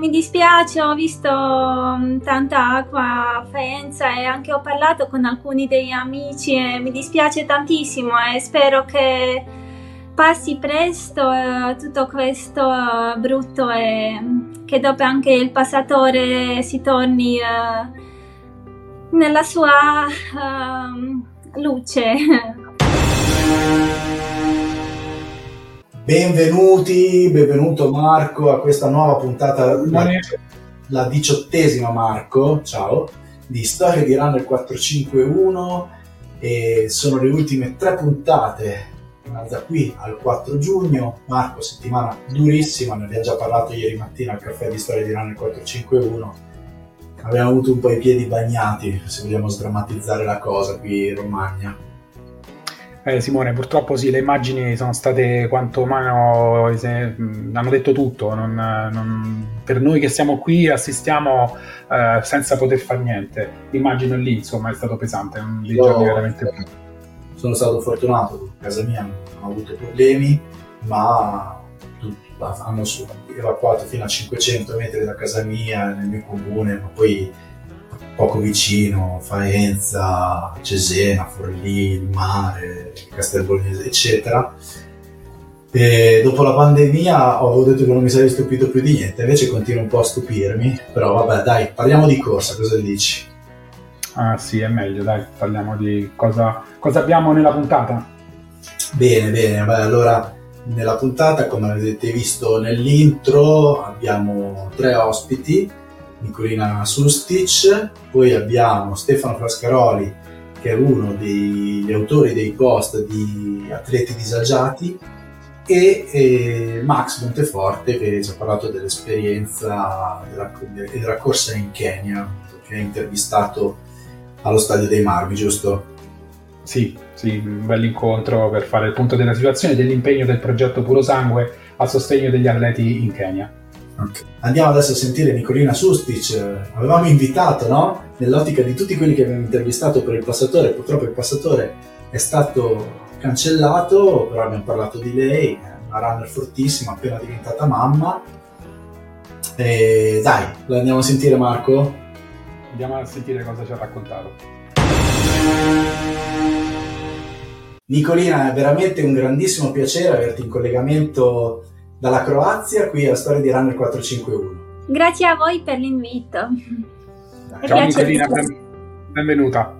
mi dispiace, ho visto mm, tanta acqua a Faenza e anche ho parlato con alcuni degli amici e mi dispiace tantissimo e spero che passi presto eh, tutto questo eh, brutto e mm, che dopo anche il passatore si torni eh, nella sua uh, luce. Benvenuti, benvenuto Marco a questa nuova puntata, la, la diciottesima Marco, ciao, di Storia di Runner 451 e sono le ultime tre puntate da qui al 4 giugno. Marco, settimana durissima, ne abbiamo già parlato ieri mattina al caffè di Storia di Runner 451. Abbiamo avuto un po' i piedi bagnati, se vogliamo sdrammatizzare la cosa qui in Romagna. Eh, Simone, purtroppo sì, le immagini sono state quanto meno, se, hanno detto tutto, non, non, per noi che siamo qui assistiamo eh, senza poter fare niente, l'immagine lì insomma è stato pesante, un dei giorni veramente. Sono stato fortunato, a casa mia non ho avuto problemi, ma hanno evacuato fino a 500 metri da casa mia, nel mio comune, ma poi poco vicino, Faenza, Cesena, Forlì, il mare, Castelbolnese, eccetera. E dopo la pandemia ho detto che non mi sarei stupito più di niente, invece continuo un po' a stupirmi, però vabbè dai, parliamo di corsa, cosa dici? Ah sì, è meglio, dai, parliamo di cosa, cosa abbiamo nella puntata. Bene, bene, beh, allora nella puntata, come avete visto nell'intro, abbiamo tre ospiti, Nicolina Sustic, poi abbiamo Stefano Frascaroli che è uno degli autori dei post di Atleti Disagiati e, e Max Monteforte che ci ha parlato dell'esperienza della, della corsa in Kenya che ha intervistato allo Stadio dei Marmi, giusto? Sì, sì, un bel incontro per fare il punto della situazione e dell'impegno del progetto Puro Sangue a sostegno degli atleti in Kenya. Okay. Andiamo adesso a sentire Nicolina Sustic. Avevamo invitato, no? Nell'ottica di tutti quelli che abbiamo intervistato per il passatore, purtroppo il passatore è stato cancellato, però abbiamo parlato di lei, una runner fortissima, appena diventata mamma. E dai, la andiamo a sentire Marco? Andiamo a sentire cosa ci ha raccontato. Nicolina, è veramente un grandissimo piacere averti in collegamento dalla Croazia qui alla storia di Runner 451. Grazie a voi per l'invito. Ciao Nicolina, benvenuta.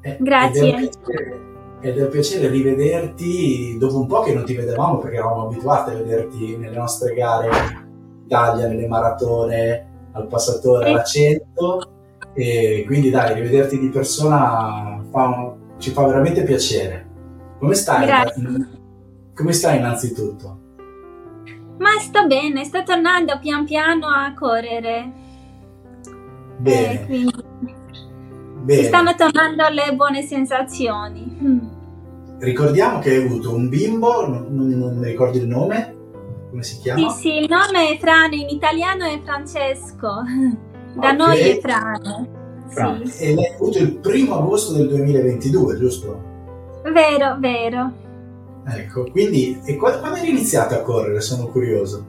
Eh, Grazie. Ed è, piacere, ed è un piacere rivederti dopo un po' che non ti vedevamo perché eravamo abituati a vederti nelle nostre gare in Italia, nelle maratone, al passatore, alla 100 e quindi dai, rivederti di persona fa, ci fa veramente piacere. Come stai? Grazie. Come stai innanzitutto? Ma sto bene, sto tornando pian piano a correre. Bene. Eh, quindi bene. stanno tornando le buone sensazioni. Mm. Ricordiamo che hai avuto un bimbo, non, non, mi ricordo il nome, come si chiama? Sì, sì, il nome è Frane, in italiano è Francesco, da okay. noi è Frane. Sì. E l'hai avuto il primo agosto del 2022, giusto? Vero, vero. Ecco, quindi e quando, quando hai iniziato a correre? Sono curioso.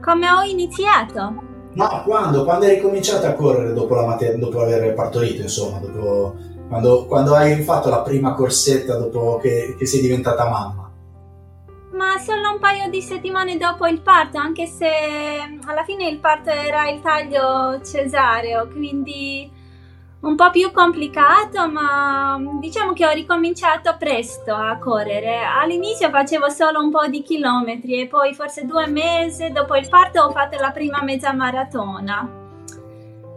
Come ho iniziato? No, quando? Quando hai cominciato a correre dopo, la mater- dopo aver partorito, insomma, dopo, quando, quando, hai fatto la prima corsetta dopo che, che sei diventata mamma? Ma solo un paio di settimane dopo il parto, anche se alla fine il parto era il taglio cesareo, quindi un po' più complicato, ma diciamo che ho ricominciato presto a correre. All'inizio facevo solo un po' di chilometri e poi forse due mesi dopo il parto ho fatto la prima mezza maratona.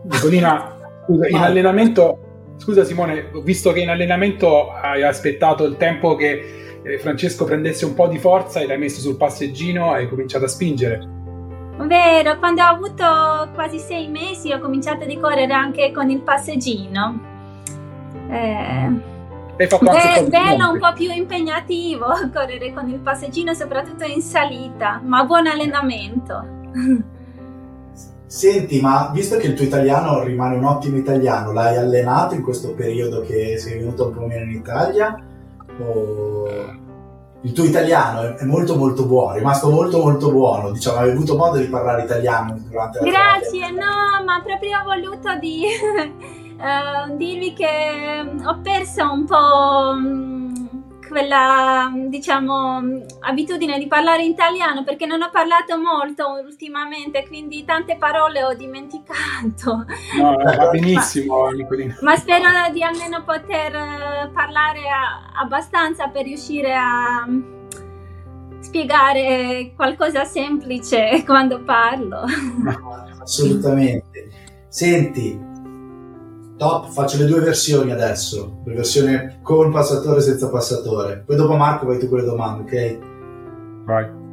Nicolina, scusa, in allenamento, scusa Simone, visto che in allenamento hai aspettato il tempo che eh, Francesco prendesse un po' di forza e l'hai messo sul passeggino e hai cominciato a spingere. Vero, quando ho avuto quasi sei mesi ho cominciato a correre anche con il passeggino. Eh, è bello, un po' più impegnativo correre con il passeggino, soprattutto in salita, ma buon allenamento. Senti, ma visto che il tuo italiano rimane un ottimo italiano, l'hai allenato in questo periodo che sei venuto un po' meno in Italia? O il tuo italiano è molto molto buono, è rimasto molto molto buono, diciamo, hai avuto modo di parlare italiano durante la Grazie, no, ma proprio ho voluto di, uh, dirvi che ho perso un po' mm, quella, diciamo, abitudine di parlare italiano perché non ho parlato molto ultimamente, quindi tante parole ho dimenticato. No, va benissimo, ma, ma spero di almeno poter eh, parlare a, abbastanza per riuscire a spiegare qualcosa semplice quando parlo. Assolutamente. Senti, top, faccio le due versioni adesso, la versione con passatore e senza passatore. Poi dopo Marco vai tu con le domande, ok? Vai.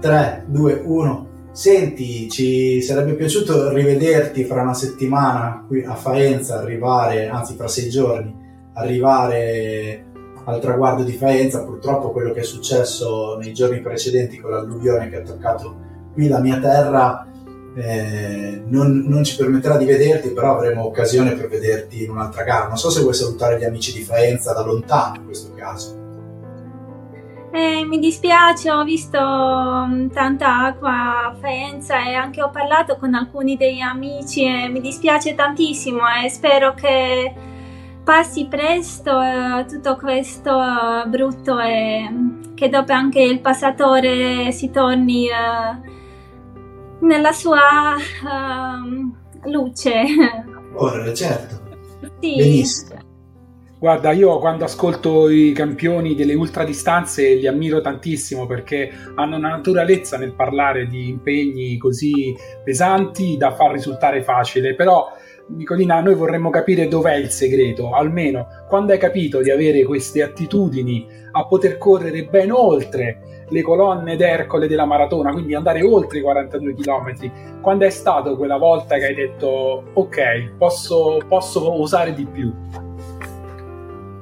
3, 2, 1. Senti, ci sarebbe piaciuto rivederti fra una settimana qui a Faenza, arrivare, anzi fra sei giorni, arrivare al traguardo di Faenza. Purtroppo quello che è successo nei giorni precedenti con l'alluvione che ha toccato qui la mia terra eh, non, non, ci permetterà di vederti, però avremo occasione per vederti in un'altra gara. Non so se vuoi salutare gli amici di Faenza da lontano in questo caso. Eh, mi dispiace, ho visto um, tanta acqua a Faenza e anche ho parlato con alcuni degli amici e mi dispiace tantissimo e spero che passi presto eh, tutto questo uh, brutto e che dopo anche il passatore si torni uh, nella sua uh, luce. Ora, certo. Sì. Benissimo. Guarda, io quando ascolto i campioni delle ultradistanze li ammiro tantissimo perché hanno una naturalezza nel parlare di impegni così pesanti da far risultare facile, però Nicolina, noi vorremmo capire dov'è il segreto, almeno quando hai capito di avere queste attitudini a poter correre ben oltre le colonne d'Ercole della maratona, quindi andare oltre i 42 km, quando è stato quella volta che hai detto ok, posso, posso usare di più?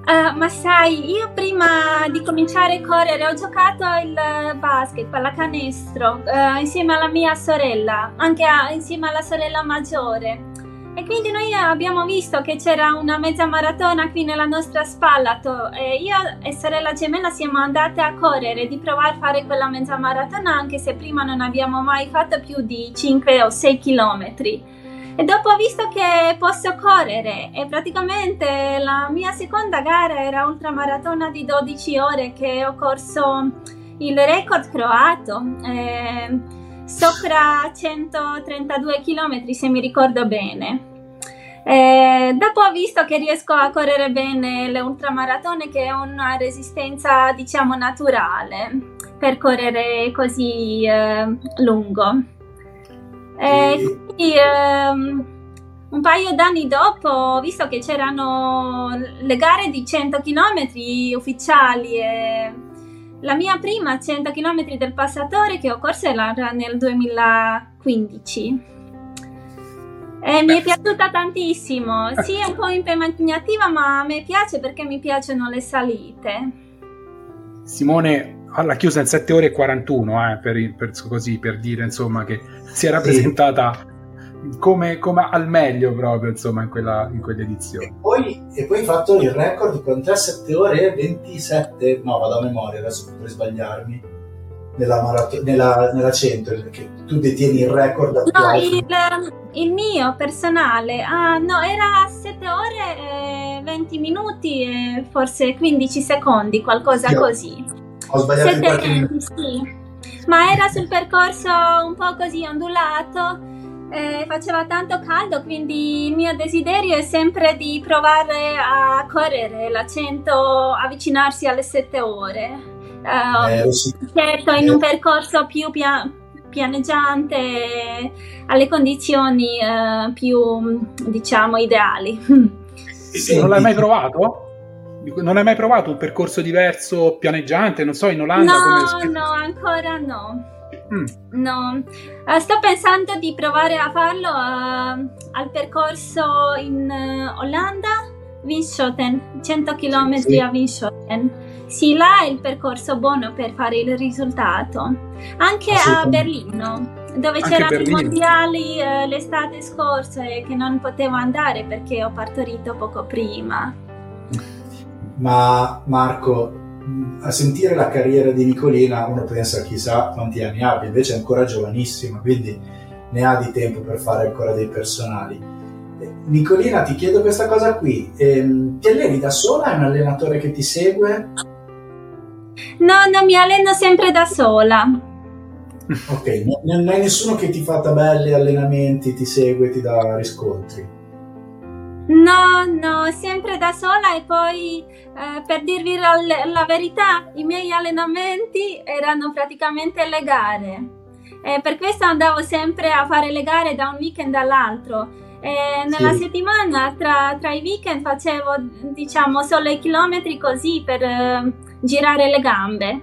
Uh, ma sai, io prima di cominciare a correre ho giocato il basket, pallacanestro, uh, insieme alla mia sorella, anche a, insieme alla sorella maggiore. E quindi noi abbiamo visto che c'era una mezza maratona qui nella nostra spalla. E io e sorella gemella siamo andate a correre di provare a fare quella mezza maratona anche se prima non abbiamo mai fatto più di 5 o 6 chilometri. E dopo ho visto che posso correre e praticamente la mia seconda gara era ultramaratona di 12 ore che ho corso il record croato. Eh, sopra 132 km se mi ricordo bene. Eh, dopo ho visto che riesco a correre bene le ultramaratone che è una resistenza diciamo naturale per correre così eh, lungo. Eh, quindi, ehm, un paio d'anni dopo, visto che c'erano le gare di 100 km ufficiali e la mia prima 100 km del passatore che ho corso era nel 2015. E mi è piaciuta tantissimo. Sì, è un po' impegnativa, ma a me piace perché mi piacciono le salite. Simone l'ha chiusa in 7 ore e 41, eh, per, per, così, per dire insomma che si era presentata come, come, al meglio proprio insomma in, quella, in quell'edizione. E poi, e poi hai fatto il record con 3 7 ore e 27, no vado a memoria adesso potrei sbagliarmi, nella, marato- nella, nella 100, perché tu detieni il record No, il, il, mio personale, ah, no, era 7 ore e 20 minuti e forse 15 secondi, qualcosa sì, così. Ho sbagliato 7 qualche minuto. Sì. Ma era sul percorso un po' così ondulato eh, faceva tanto caldo, quindi il mio desiderio è sempre di provare a correre la 100, avvicinarsi alle 7 ore. Uh, eh, sì. Certo, in un percorso più pia- pianeggiante, alle condizioni uh, più, diciamo, ideali. Sì, non l'hai mai provato? Non hai mai provato un percorso diverso, pianeggiante, non so, in Olanda? No, no, ancora no. Mm. No, uh, sto pensando di provare a farlo uh, al percorso in uh, Olanda, Winschoten, 100 km sì. a Winschoten. Sì, là è il percorso buono per fare il risultato. Anche a Berlino, dove Anche c'erano i mondiali l'estate scorsa e che non potevo andare perché ho partorito poco prima. Ma Marco, a sentire la carriera di Nicolina uno pensa chissà quanti anni abbia, invece è ancora giovanissima, quindi ne ha di tempo per fare ancora dei personali. Eh, Nicolina, ti chiedo questa cosa qui, ehm, ti alleni da sola? Hai un allenatore che ti segue? No, no, mi alleno sempre da sola. Ok, non hai nessuno che ti fa tabelle, allenamenti, ti segue, ti dà riscontri? No, no, sempre da sola e poi eh, per dirvi la, la, verità, i miei allenamenti erano praticamente le gare. E per questo andavo sempre a fare le gare da un weekend all'altro. E nella sì. settimana tra, tra, i weekend facevo diciamo solo i chilometri così per eh, girare le gambe.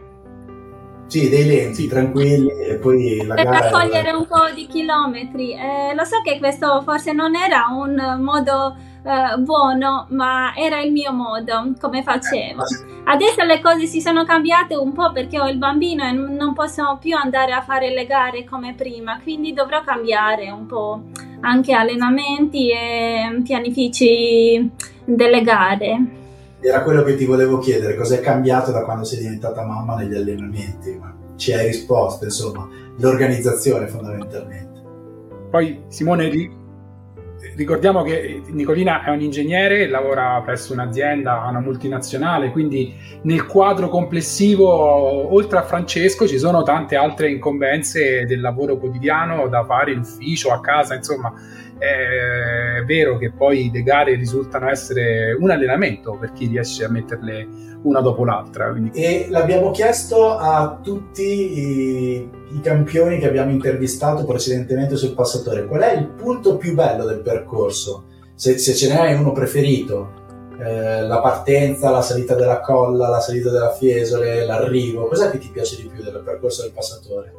Sì, dei lenti tranquilli e poi la per gara... Per raccogliere un po' di chilometri. Eh, lo so che questo forse non era un modo eh, buono, ma era il mio modo, come facevo. Adesso le cose si sono cambiate un po' perché ho il bambino e non posso più andare a fare le gare come prima, quindi dovrò cambiare un po' anche allenamenti e pianifici delle gare. Era quello che ti volevo chiedere, cosa è cambiato da quando sei diventata mamma negli allenamenti? Ma ci hai risposto, insomma, l'organizzazione fondamentalmente. Poi Simone ricordiamo che Nicolina è un ingegnere, lavora presso un'azienda, una multinazionale, quindi nel quadro complessivo, oltre a Francesco, ci sono tante altre incombenze del lavoro quotidiano da fare in ufficio, a casa, insomma. È vero che poi le gare risultano essere un allenamento per chi riesce a metterle una dopo l'altra. Quindi... E l'abbiamo chiesto a tutti i i campioni che abbiamo intervistato precedentemente sul passatore, qual è il punto più bello del percorso? Se, se ce n'è uno preferito, eh, la partenza, la salita della colla, la salita della Fiesole, l'arrivo, cos'è che ti piace di più del percorso del passatore?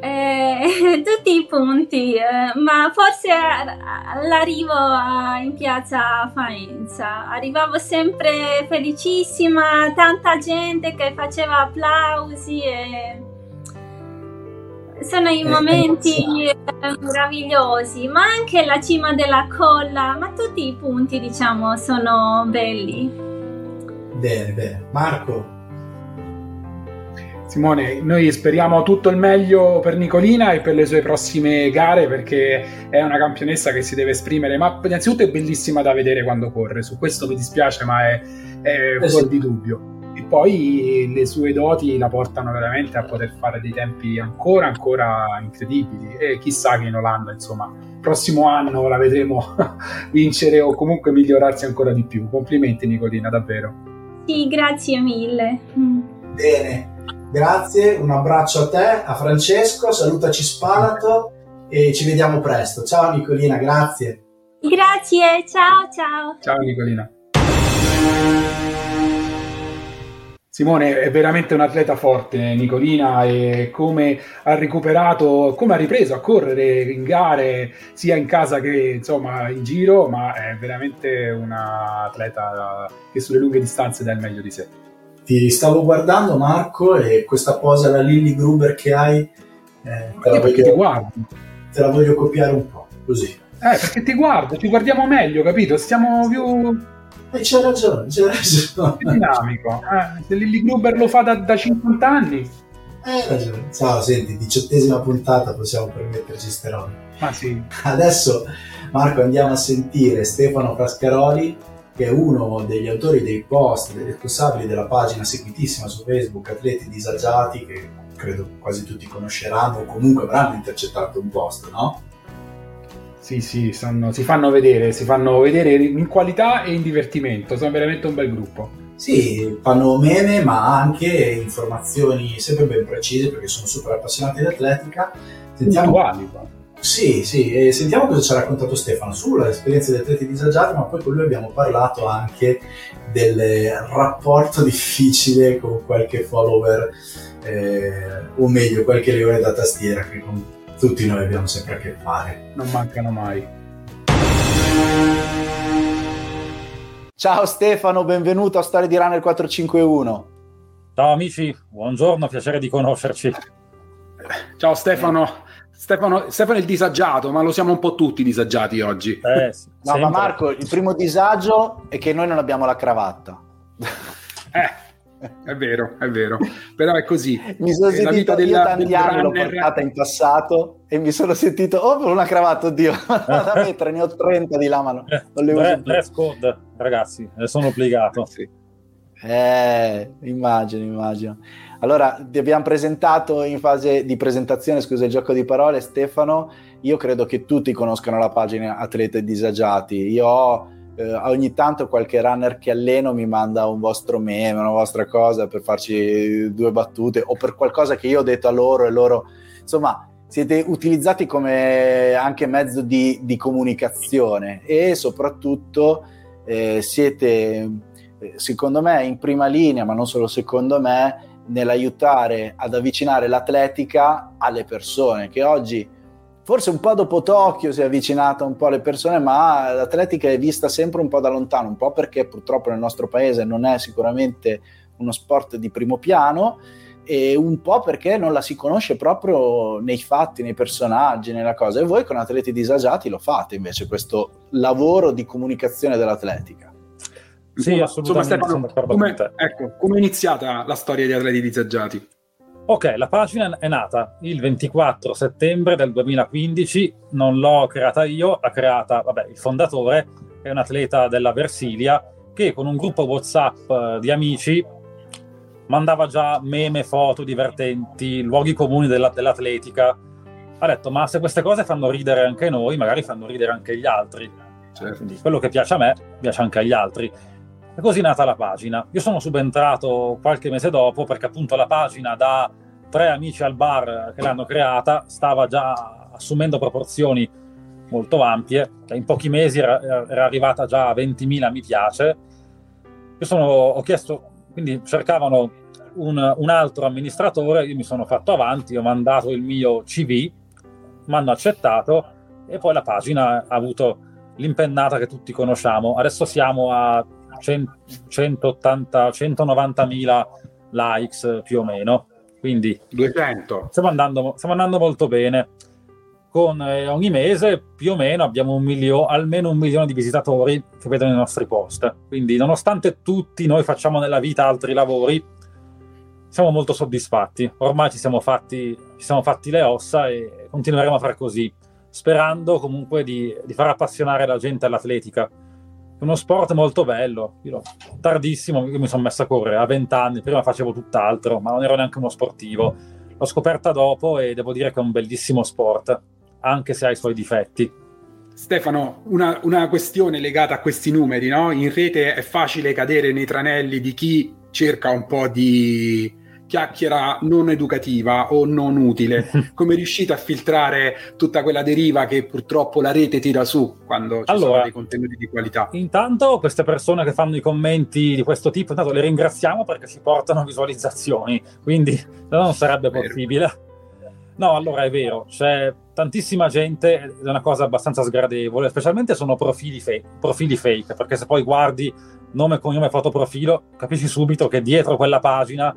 Eh, tutti i punti, eh, ma forse l'arrivo in piazza Faenza. Arrivavo sempre felicissima, tanta gente che faceva applausi e sono i eh, momenti eh, meravigliosi, ma anche la cima della colla, ma tutti i punti, diciamo, sono belli. Bene, bene. Marco. Simone, noi speriamo tutto il meglio per Nicolina e per le sue prossime gare perché è una campionessa che si deve esprimere, ma innanzitutto è bellissima da vedere quando corre, su questo mi dispiace ma è, è fuori eh di dubbio. E poi le sue doti la portano veramente a poter fare dei tempi ancora ancora incredibili. E chissà che in Olanda insomma prossimo anno la vedremo vincere o comunque migliorarsi ancora di più. Complimenti Nicolina davvero. Sì grazie mille. Mm. bene grazie un abbraccio a te a Francesco salutaci Spalato e ci vediamo presto. Ciao Nicolina grazie. Grazie ciao ciao. Ciao Nicolina. Simone è veramente un atleta forte, Nicolina, e come ha recuperato, come ha ripreso a correre in gare sia in casa che insomma in giro, ma è veramente un atleta che sulle lunghe distanze dà il meglio di sé. Ti stavo guardando Marco e questa posa alla Lilly Gruber che hai, eh, te, la voglio, ti te la voglio copiare un po', così. Eh, perché ti guardo, ci guardiamo meglio, capito? Stiamo più e c'è ragione, c'è ragione. È dinamico. Eh, se Lilly Gruber lo fa da, da 50 anni. Hai ragione. Ciao, senti, diciottesima puntata, possiamo permetterci ste robe. Ma sì. Adesso, Marco, andiamo a sentire Stefano Frascaroli, che è uno degli autori dei post, dei responsabili della pagina seguitissima su Facebook, Atleti Disagiati, che credo quasi tutti conosceranno o comunque avranno intercettato un post, no? Sì, sì, sono, si fanno vedere, si fanno vedere in qualità e in divertimento, sono veramente un bel gruppo. Sì, fanno meme ma anche informazioni sempre ben precise perché sono super appassionati di atletica. Sentiamo... Puntuali, sì, sì, e sentiamo cosa ci ha raccontato Stefano sull'esperienza degli atleti disagiati, ma poi con lui abbiamo parlato anche del rapporto difficile con qualche follower, eh, o meglio, qualche leone da tastiera che con tutti noi abbiamo sempre a che fare. Non mancano mai. Ciao Stefano, benvenuto a Storia di Runner 451. Ciao amici, buongiorno, piacere di conoscerci. Ciao Stefano. Stefano, Stefano è il disagiato, ma lo siamo un po' tutti disagiati oggi. Eh, no, ma Marco, il primo disagio è che noi non abbiamo la cravatta. Eh, È vero, è vero, però è così. Mi sono sentito, la vita della, io tanti anni l'ho portata in passato e mi sono sentito, oh, una cravatta, oddio, da mettere, ne ho 30 di là, ma non, non le uso Dress code, ragazzi, sono obbligato. Sì. Eh, immagino, immagino. Allora, ti abbiamo presentato in fase di presentazione, scusa il gioco di parole, Stefano. Io credo che tutti conoscano la pagina Atlete Disagiati. Io ho eh, ogni tanto qualche runner che alleno mi manda un vostro meme, una vostra cosa per farci due battute o per qualcosa che io ho detto a loro e loro, insomma, siete utilizzati come anche mezzo di, di comunicazione e soprattutto eh, siete, eh, secondo me, in prima linea, ma non solo secondo me, nell'aiutare ad avvicinare l'atletica alle persone che oggi forse un po' dopo Tokyo si è avvicinata un po' alle persone, ma l'atletica è vista sempre un po' da lontano, un po' perché purtroppo nel nostro paese non è sicuramente uno sport di primo piano e un po' perché non la si conosce proprio nei fatti, nei personaggi, nella cosa. E voi con atleti disagiati lo fate invece questo lavoro di comunicazione dell'atletica. Sì, assolutamente. Insomma, Stefano, come, ecco, come è iniziata la storia di atleti disagiati? Ok, la pagina è nata il 24 settembre del 2015, non l'ho creata io, l'ha creata vabbè, il fondatore, è un atleta della Versilia, che con un gruppo WhatsApp eh, di amici mandava già meme, foto divertenti, luoghi comuni della, dell'atletica. Ha detto, ma se queste cose fanno ridere anche noi, magari fanno ridere anche gli altri. Certo. Quindi quello che piace a me, piace anche agli altri. E così è nata la pagina. Io sono subentrato qualche mese dopo perché appunto la pagina da tre amici al bar che l'hanno creata stava già assumendo proporzioni molto ampie. In pochi mesi era, era arrivata già a 20.000 mi piace. Io sono, ho chiesto, quindi cercavano un, un altro amministratore, io mi sono fatto avanti, ho mandato il mio CV, mi hanno accettato e poi la pagina ha avuto l'impennata che tutti conosciamo. Adesso siamo a 180, 190 mila likes più o meno. Quindi 200. Stiamo andando, stiamo andando molto bene. Con eh, ogni mese più o meno abbiamo un milio, almeno un milione di visitatori che vedono i nostri post. Quindi, nonostante tutti noi facciamo nella vita altri lavori, siamo molto soddisfatti. Ormai ci siamo fatti, ci siamo fatti le ossa e continueremo a fare così, sperando comunque di, di far appassionare la gente all'atletica uno sport molto bello. Io tardissimo mi sono messo a correre a 20 anni, prima facevo tutt'altro, ma non ero neanche uno sportivo. L'ho scoperta dopo e devo dire che è un bellissimo sport, anche se ha i suoi difetti. Stefano, una, una questione legata a questi numeri, no? In rete è facile cadere nei tranelli di chi cerca un po' di chiacchiera non educativa o non utile? Come riuscite a filtrare tutta quella deriva che purtroppo la rete tira su quando ci allora, sono dei contenuti di qualità? Intanto queste persone che fanno i commenti di questo tipo, intanto le ringraziamo perché ci portano visualizzazioni, quindi non sarebbe possibile. No, allora è vero, c'è tantissima gente, è una cosa abbastanza sgradevole, specialmente sono profili, fe- profili fake, perché se poi guardi nome, cognome, foto, profilo, capisci subito che dietro quella pagina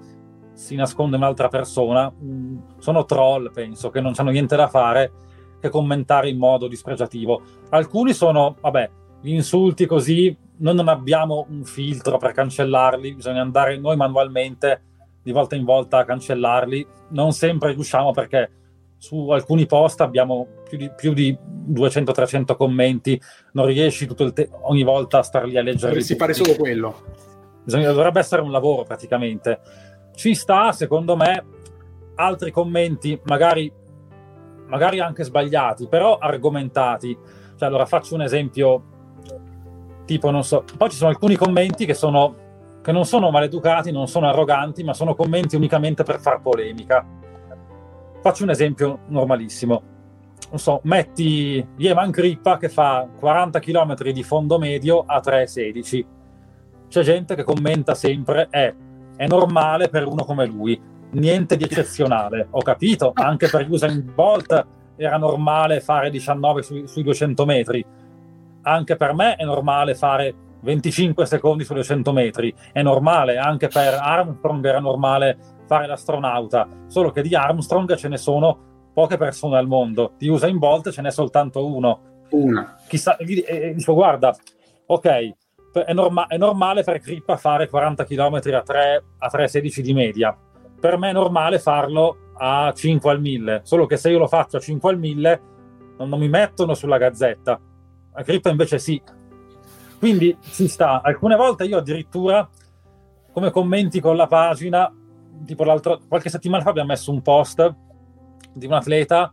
si nasconde un'altra persona, mm, sono troll, penso, che non hanno niente da fare che commentare in modo dispregiativo. Alcuni sono, vabbè, gli insulti così, noi non abbiamo un filtro per cancellarli, bisogna andare noi manualmente di volta in volta a cancellarli. Non sempre riusciamo perché su alcuni post abbiamo più di, più di 200-300 commenti, non riesci te- ogni volta a star lì a leggere. Dovresti fare solo quello. Bisogna, dovrebbe essere un lavoro praticamente ci sta, secondo me, altri commenti, magari, magari anche sbagliati, però argomentati. Cioè, allora faccio un esempio, tipo, non so, poi ci sono alcuni commenti che, sono, che non sono maleducati, non sono arroganti, ma sono commenti unicamente per far polemica. Faccio un esempio normalissimo. Non so, metti Yeman Grippa che fa 40 km di fondo medio a 3,16. C'è gente che commenta sempre, eh, è normale per uno come lui, niente di eccezionale, ho capito, anche per Usain Bolt era normale fare 19 su, sui 200 metri, anche per me è normale fare 25 secondi su 200 metri, è normale, anche per Armstrong era normale fare l'astronauta, solo che di Armstrong ce ne sono poche persone al mondo, di Usain Bolt ce n'è soltanto uno. Una. Chissà, e dico guarda, ok, è, norma- è normale per Crippa fare 40 km a 3, a 3,16 di media. Per me è normale farlo a 5 al 1000, solo che se io lo faccio a 5 al 1000 non, non mi mettono sulla gazzetta. A Crippa invece sì. Quindi si sta. Alcune volte io addirittura, come commenti con la pagina, tipo l'altro, qualche settimana fa abbiamo messo un post di un atleta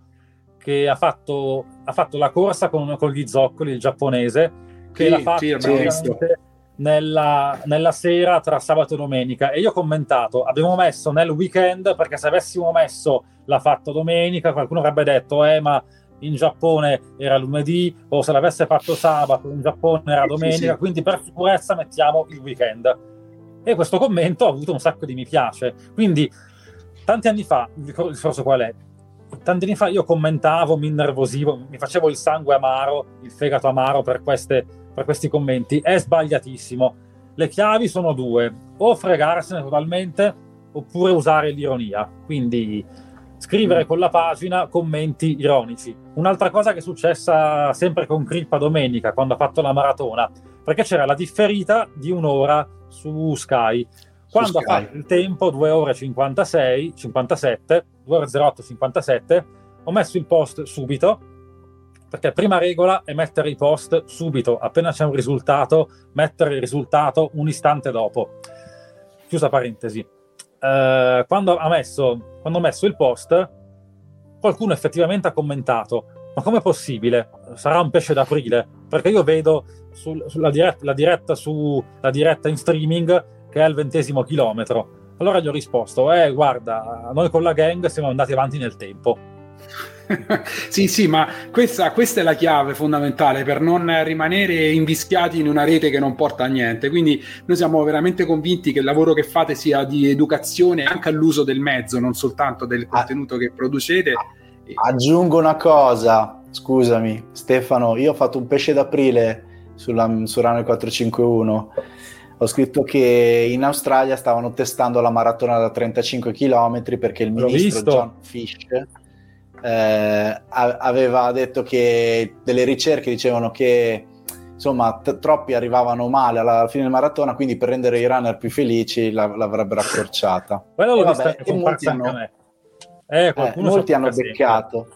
che ha fatto, ha fatto la corsa con, con gli zoccoli, il giapponese, che sì, l'ha fatto sì, nella, nella, sera tra sabato e domenica. E io ho commentato, abbiamo messo nel weekend, perché se avessimo messo l'ha fatto domenica, qualcuno avrebbe detto, eh ma in Giappone era lunedì, o se l'avesse fatto sabato, in Giappone era domenica, sì, quindi per sicurezza mettiamo il weekend. E questo commento ha avuto un sacco di mi piace. Quindi, tanti anni fa, il discorso qual è? tanti anni fa io commentavo, mi innervosivo, mi facevo il sangue amaro, il fegato amaro per, queste, per questi commenti. È sbagliatissimo. Le chiavi sono due, o fregarsene totalmente oppure usare l'ironia. Quindi scrivere con la pagina commenti ironici. Un'altra cosa che è successa sempre con Crippa domenica quando ha fatto la maratona, perché c'era la differita di un'ora su Sky. Quando ha fatto il tempo 2 ore 56, 57, 2 ore 08, 57, ho messo il post subito, perché prima regola è mettere i post subito, appena c'è un risultato, mettere il risultato un istante dopo. Chiusa parentesi. Eh, quando, ha messo, quando ho messo il post, qualcuno effettivamente ha commentato, ma com'è possibile? Sarà un pesce d'aprile? Perché io vedo sul, sulla diretta, la diretta, su, la diretta in streaming che è al ventesimo chilometro. Allora gli ho risposto, eh guarda, noi con la gang siamo andati avanti nel tempo. sì, sì, ma questa, questa, è la chiave fondamentale per non rimanere invischiati in una rete che non porta a niente. Quindi noi siamo veramente convinti che il lavoro che fate sia di educazione anche all'uso del mezzo, non soltanto del ah. contenuto che producete. Aggiungo una cosa, scusami Stefano, io ho fatto un pesce d'aprile sulla, su Runner 451 ho scritto che in Australia stavano testando la maratona da 35 km perché il ministro John Fish eh, aveva detto che delle ricerche dicevano che insomma t- troppi arrivavano male alla fine del maratona quindi per rendere i runner più felici la- l'avrebbero accorciata. Quello l'ho vabbè, e molti hanno, eh, eh, molti hanno beccato.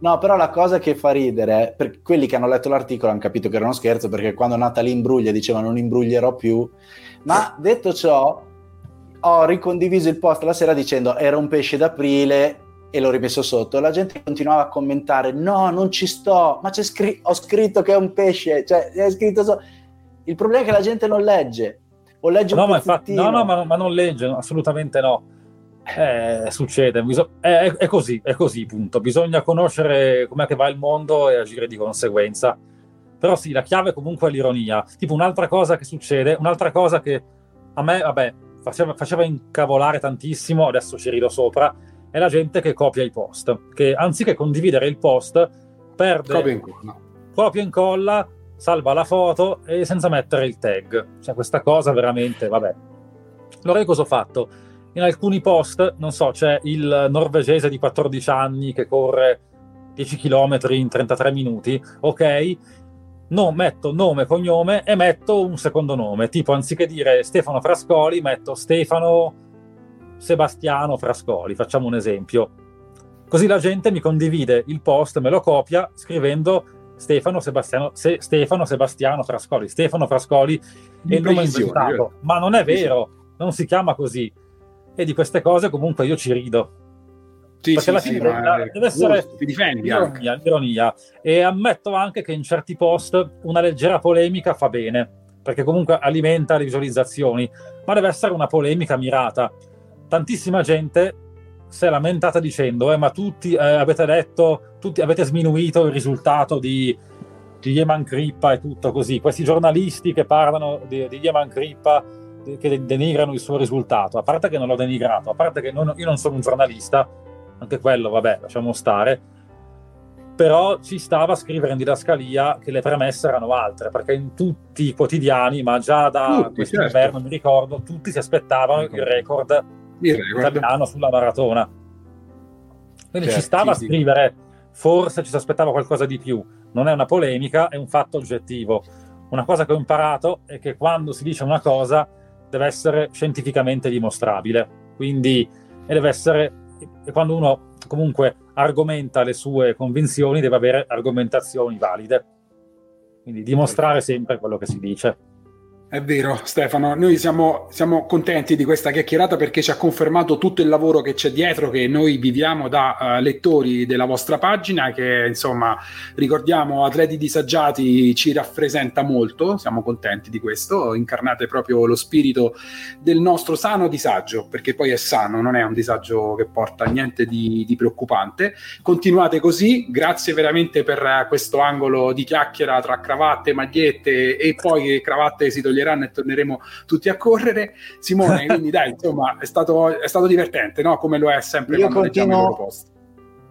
No, però la cosa che fa ridere, per quelli che hanno letto l'articolo hanno capito che era uno scherzo, perché quando Natalie imbruglia diceva non imbruglierò più, ma detto ciò, ho ricondiviso il post la sera dicendo era un pesce d'aprile e l'ho rimesso sotto. La gente continuava a commentare, no, non ci sto, ma c'è scr- ho scritto che è un pesce, cioè è scritto so-". Il problema è che la gente non legge, o legge no, un ma infatti, no, no, ma, ma non legge, assolutamente no eh, succede, è, è, così, è così, punto. Bisogna conoscere com'è che va il mondo e agire di conseguenza. Però sì, la chiave comunque è l'ironia. Tipo un'altra cosa che succede, un'altra cosa che a me, vabbè, faceva, faceva incavolare tantissimo, adesso ci rido sopra, è la gente che copia i post, che anziché condividere il post, perde... Copia incolla. Copia incolla, salva la foto e senza mettere il tag. Cioè questa cosa veramente, vabbè. Allora io cosa ho fatto? in alcuni post, non so, c'è il norvegese di 14 anni che corre 10 km in 33 minuti, ok? No, metto nome, cognome e metto un secondo nome, tipo anziché dire Stefano Frascoli, metto Stefano Sebastiano Frascoli, facciamo un esempio. Così la gente mi condivide il post, me lo copia scrivendo Stefano Sebastiano, Se, Stefano Sebastiano Frascoli, Stefano Frascoli è il nome inventato, ma non è vero, non si chiama così e di queste cose comunque io ci rido. Sì, perché sì, alla fine sì, deve essere ti difendi ironia, ironia. E ammetto anche che in certi post una leggera polemica fa bene, perché comunque alimenta le visualizzazioni, ma deve essere una polemica mirata. Tantissima gente si è lamentata dicendo: eh, Ma tutti eh, avete detto, tutti avete sminuito il risultato di, di Yeman Crippa e tutto così. Questi giornalisti che parlano di, di Yeman Crippa che denigrano il suo risultato, a parte che non l'ho denigrato, a parte che non, io non sono un giornalista, anche quello, vabbè, lasciamo stare, però ci stava a scrivere in didascalia che le premesse erano altre, perché in tutti i quotidiani, ma già da quest'inverno, certo. mi ricordo, tutti si aspettavano il record, record. italiano sulla maratona. Quindi certo, ci stava sì, a scrivere, forse ci si aspettava qualcosa di più, non è una polemica, è un fatto oggettivo una cosa che ho imparato è che quando si dice una cosa deve essere scientificamente dimostrabile, quindi e deve essere, e quando uno comunque argomenta le sue convinzioni deve avere argomentazioni valide, quindi dimostrare sempre quello che si dice. È vero Stefano, noi siamo, siamo, contenti di questa chiacchierata perché ci ha confermato tutto il lavoro che c'è dietro, che noi viviamo da uh, lettori della vostra pagina, che insomma ricordiamo Atleti Disagiati ci rappresenta molto, siamo contenti di questo, incarnate proprio lo spirito del nostro sano disagio, perché poi è sano, non è un disagio che porta niente di, di preoccupante. Continuate così, grazie veramente per questo angolo di chiacchiera tra cravatte, magliette e poi cravatte si toglieranno toglieranno e torneremo tutti a correre. Simone, quindi dai, insomma, è stato, è stato divertente, no? Come lo è sempre io quando continuo, leggiamo i loro post.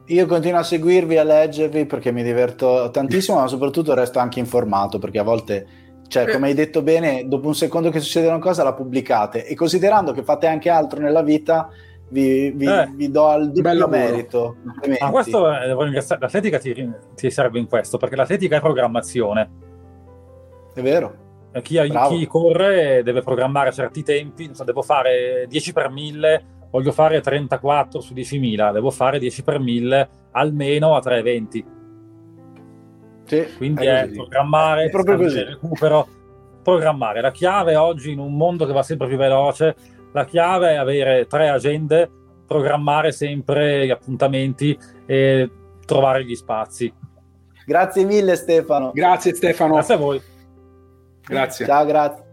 Io continuo a seguirvi, a leggervi perché mi diverto tantissimo, ma soprattutto resto anche informato perché a volte cioè, come hai detto bene, dopo un secondo che succede una cosa la pubblicate e considerando che fate anche altro nella vita, vi, vi, eh, vi do il doppio merito. Ma questo eh, devo ringraziare. L'atletica ti, ti, serve in questo perché l'atletica è programmazione. È vero. Chi, chi, corre deve programmare certi tempi, so, devo fare 10 per 1000, voglio fare 34 su 10.000, devo fare 10 per 1000 almeno a 3,20. Sì, Quindi è, è programmare, è proprio così. recupero, programmare. La chiave oggi in un mondo che va sempre più veloce, la chiave è avere tre agende, programmare sempre gli appuntamenti e trovare gli spazi. Grazie mille Stefano. Grazie Stefano. Grazie a voi. Grazie. Ciao, grazie.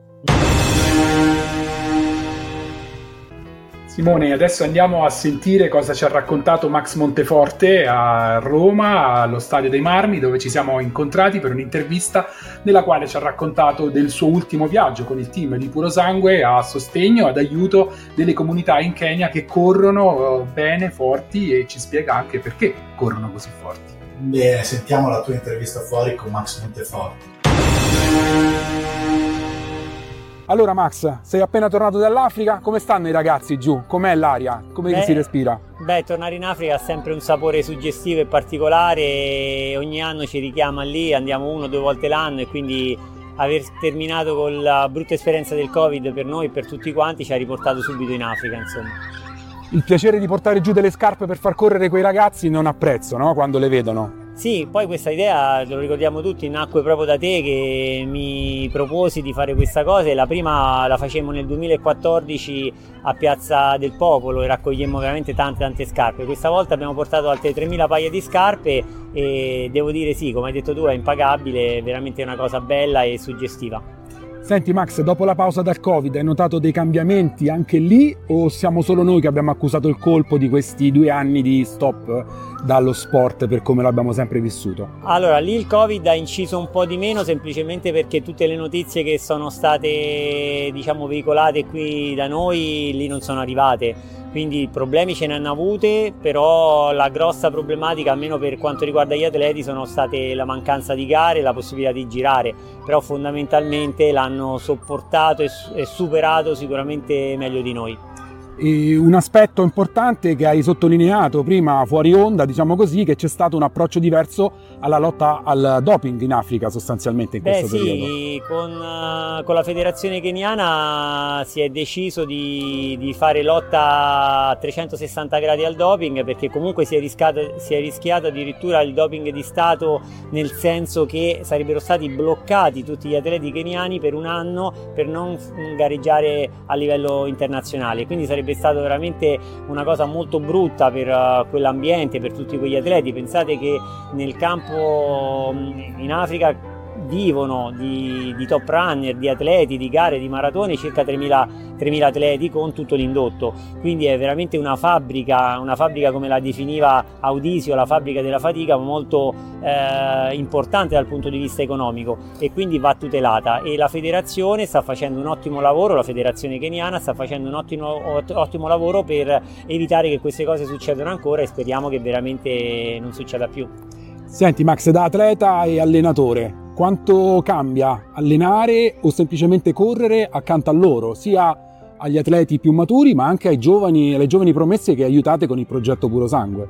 Simone, adesso andiamo a sentire cosa ci ha raccontato Max Monteforte a Roma, allo Stadio dei Marmi, dove ci siamo incontrati per un'intervista nella quale ci ha raccontato del suo ultimo viaggio con il team di Puro Sangue a sostegno, ad aiuto delle comunità in Kenya che corrono eh, bene, forti e ci spiega anche perché corrono così forti. Bene, sentiamo la tua intervista fuori con Max Monteforte. Allora Max, sei appena tornato dall'Africa, come stanno i ragazzi giù? Com'è l'aria? Come beh, si respira? Beh, tornare in Africa ha sempre un sapore suggestivo e particolare, ogni anno ci richiama lì, andiamo uno o due volte l'anno e quindi aver terminato con la brutta esperienza del Covid per noi e per tutti quanti ci ha riportato subito in Africa, insomma. Il piacere di portare giù delle scarpe per far correre quei ragazzi non ha prezzo, no? Quando le vedono. Sì, poi questa idea, lo ricordiamo tutti, nacque proprio da te che mi proposi di fare questa cosa e la prima la facemmo nel 2014 a Piazza del Popolo e raccogliemmo veramente tante tante scarpe. Questa volta abbiamo portato altre 3.000 paia di scarpe e devo dire sì, come hai detto tu, è impagabile, è veramente una cosa bella e suggestiva. Senti Max, dopo la pausa dal Covid hai notato dei cambiamenti anche lì o siamo solo noi che abbiamo accusato il colpo di questi due anni di stop dallo sport per come l'abbiamo sempre vissuto? Allora, lì il Covid ha inciso un po' di meno semplicemente perché tutte le notizie che sono state diciamo veicolate qui da noi lì non sono arrivate quindi problemi ce ne hanno avute, però la grossa problematica, almeno per quanto riguarda gli atleti, sono state la mancanza di gare e la possibilità di girare, però fondamentalmente l'hanno sopportato e superato sicuramente meglio di noi. E un aspetto importante che hai sottolineato prima fuori onda, diciamo così, che c'è stato un approccio diverso alla lotta al doping in Africa sostanzialmente in Beh, questo sì, periodo. Con, uh, con la federazione keniana si è deciso di, di, fare lotta a 360 gradi al doping perché comunque si è, rischiato, si è rischiato addirittura il doping di Stato nel senso che sarebbero stati bloccati tutti gli atleti keniani per un anno per non gareggiare a livello internazionale. Quindi sarebbe sarebbe stato veramente una cosa molto brutta per uh, quell'ambiente, per tutti quegli atleti. Pensate che nel campo mm, in Africa vivono di, di, top runner, di atleti, di gare, di maratone, circa 3.000, 3.000, atleti con tutto l'indotto. Quindi è veramente una fabbrica, una fabbrica come la definiva Audisio, la fabbrica della fatica, molto eh, importante dal punto di vista economico e quindi va tutelata. E la federazione sta facendo un ottimo lavoro, la federazione keniana sta facendo un ottimo, ottimo lavoro per evitare che queste cose succedano ancora e speriamo che veramente non succeda più. Senti Max, da atleta e allenatore, quanto cambia allenare o semplicemente correre accanto a loro, sia agli atleti più maturi ma anche giovani, alle giovani promesse che aiutate con il progetto Puro Sangue?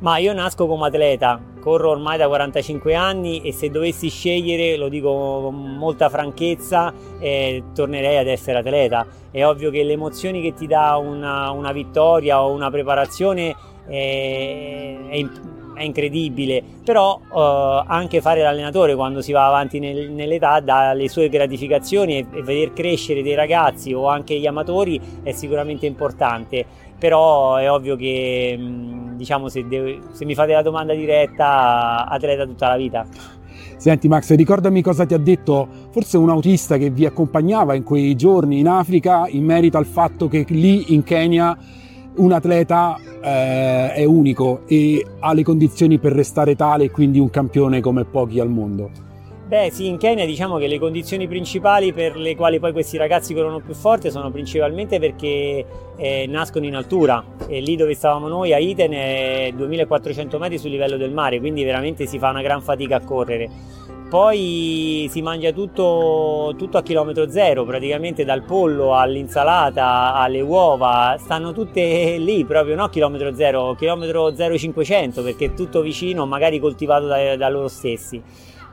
Ma io nasco come atleta, corro ormai da 45 anni e se dovessi scegliere, lo dico con molta franchezza, eh, tornerei ad essere atleta. È ovvio che le emozioni che ti dà una, una vittoria o una preparazione eh, è, è, è, incredibile, però eh, anche fare l'allenatore quando si va avanti nel, nell'età dà le sue gratificazioni e, e veder crescere dei ragazzi o anche gli amatori è sicuramente importante. Però è ovvio che diciamo se, devo, se mi fate la domanda diretta atleta tutta la vita. Senti Max, ricordami cosa ti ha detto forse un autista che vi accompagnava in quei giorni in Africa in merito al fatto che lì in Kenya un atleta eh, è unico e ha le condizioni per restare tale e quindi un campione come pochi al mondo. Beh sì, in Kenya diciamo che le condizioni principali per le quali poi questi ragazzi corrono più forte sono principalmente perché eh, nascono in altura e lì dove stavamo noi a Iten è 2400 metri sul livello del mare, quindi veramente si fa una gran fatica a correre. Poi si mangia tutto, tutto a chilometro zero, praticamente dal pollo all'insalata alle uova, stanno tutte lì proprio, no chilometro zero, chilometro 0500 perché è tutto vicino, magari coltivato da, da loro stessi.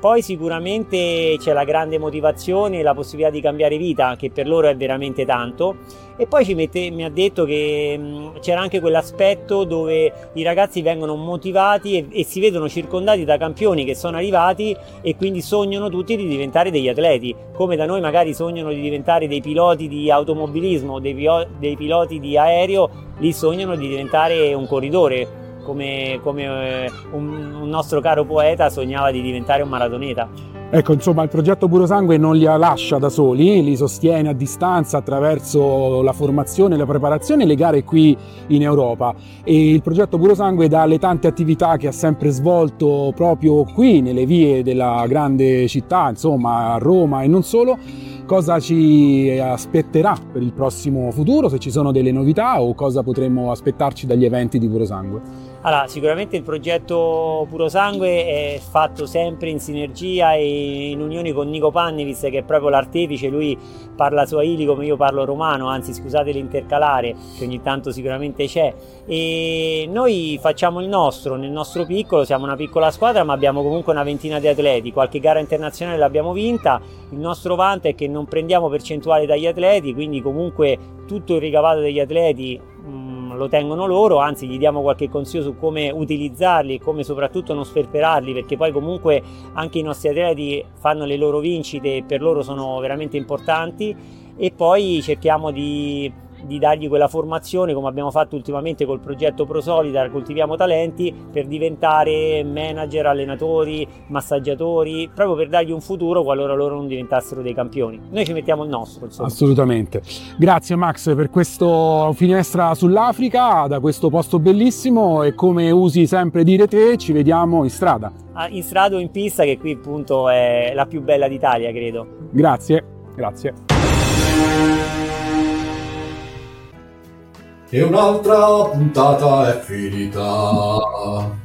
Poi sicuramente c'è la grande motivazione e la possibilità di cambiare vita, che per loro è veramente tanto. E poi mette, mi ha detto che mh, c'era anche quell'aspetto dove i ragazzi vengono motivati e, e, si vedono circondati da campioni che sono arrivati e quindi sognano tutti di diventare degli atleti, come da noi magari sognano di diventare dei piloti di automobilismo, dei, dei piloti di aereo, lì sognano di diventare un corridore come, come eh, un, un, nostro caro poeta sognava di diventare un maratoneta. Ecco, insomma, il progetto Sangue non li lascia da soli, li sostiene a distanza attraverso la formazione, la preparazione e le gare qui in Europa. E il progetto Sangue, dalle tante attività che ha sempre svolto proprio qui nelle vie della grande città, insomma, a Roma e non solo, cosa ci aspetterà per il prossimo futuro, se ci sono delle novità o cosa potremmo aspettarci dagli eventi di Puro Sangue. Allora, sicuramente il progetto Puro Sangue è fatto sempre in sinergia e in unione con Nico Pannevis, che è proprio l'artefice, lui parla swahili come io parlo romano, anzi scusate l'intercalare, che ogni tanto sicuramente c'è. E noi facciamo il nostro, nel nostro piccolo, siamo una piccola squadra, ma abbiamo comunque una ventina di atleti, qualche gara internazionale l'abbiamo vinta. Il nostro vanto è che non prendiamo percentuali dagli atleti, quindi comunque tutto il ricavato degli atleti lo tengono loro, anzi gli diamo qualche consiglio su come utilizzarli e come soprattutto non sperperarli, perché poi comunque anche i nostri atleti fanno le loro vincite e per loro sono veramente importanti. E poi cerchiamo di di dargli quella formazione come abbiamo fatto ultimamente col progetto ProSolidar Coltiviamo Talenti per diventare manager, allenatori, massaggiatori, proprio per dargli un futuro qualora loro non diventassero dei campioni. Noi ci mettiamo il nostro. Insomma. Assolutamente. Grazie Max per questa finestra sull'Africa, da questo posto bellissimo e come usi sempre dire te, ci vediamo in strada. Ah, in strada o in pista che qui appunto è la più bella d'Italia credo. Grazie, grazie. E un'altra puntata è finita.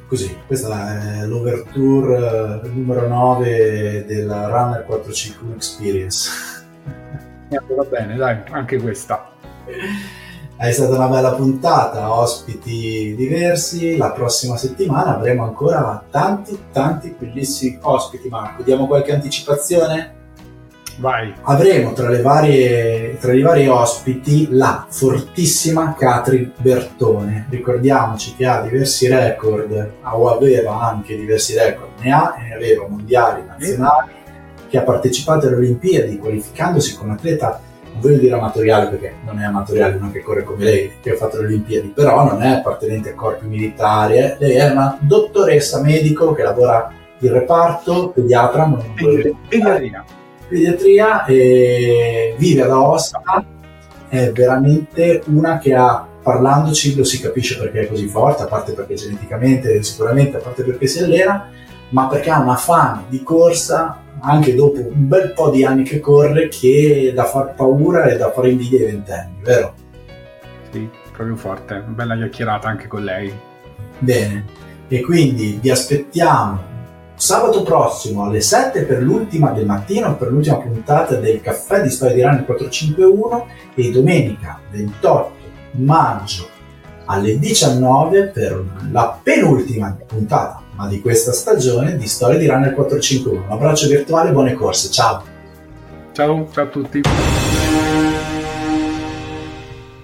Così, questa è l'overture eh, numero 9 della Runner 451 Experience. È andata bene, dai, anche questa. È stata una bella puntata, ospiti diversi. La prossima settimana avremo ancora tanti, tanti bellissimi ospiti. Marco, diamo qualche anticipazione? Vai. Avremo tra, varie, tra, i vari ospiti la fortissima Catri Bertone. Ricordiamoci che ha diversi record, o aveva anche diversi record, ne ha e ne aveva mondiali, nazionali, che ha partecipato alle Olimpiadi qualificandosi come atleta non voglio dire amatoriale perché non è amatoriale uno che corre come lei che ha fatto le Olimpiadi, però non è appartenente a corpi militari, eh. lei è una dottoressa medico che lavora in reparto, pediatra, non pediatria pediatria e vive ad Aosta, è veramente una che ha, parlandoci lo si capisce perché è così forte, a parte perché geneticamente, sicuramente, a parte perché si allena, ma perché ha una fame di corsa anche dopo un bel po' di anni che corre che da far paura e da fare invidia ai ventenni, vero? Sì, proprio forte, bella chiacchierata anche con lei. Bene, e quindi vi aspettiamo sabato prossimo alle 7 per l'ultima del mattino, per l'ultima puntata del caffè di Storia di Run 451 e domenica 28 maggio alle 19 per la penultima puntata ma di questa stagione di Storie di Runner 451. Un abbraccio virtuale, buone corse, ciao! Ciao, ciao a tutti!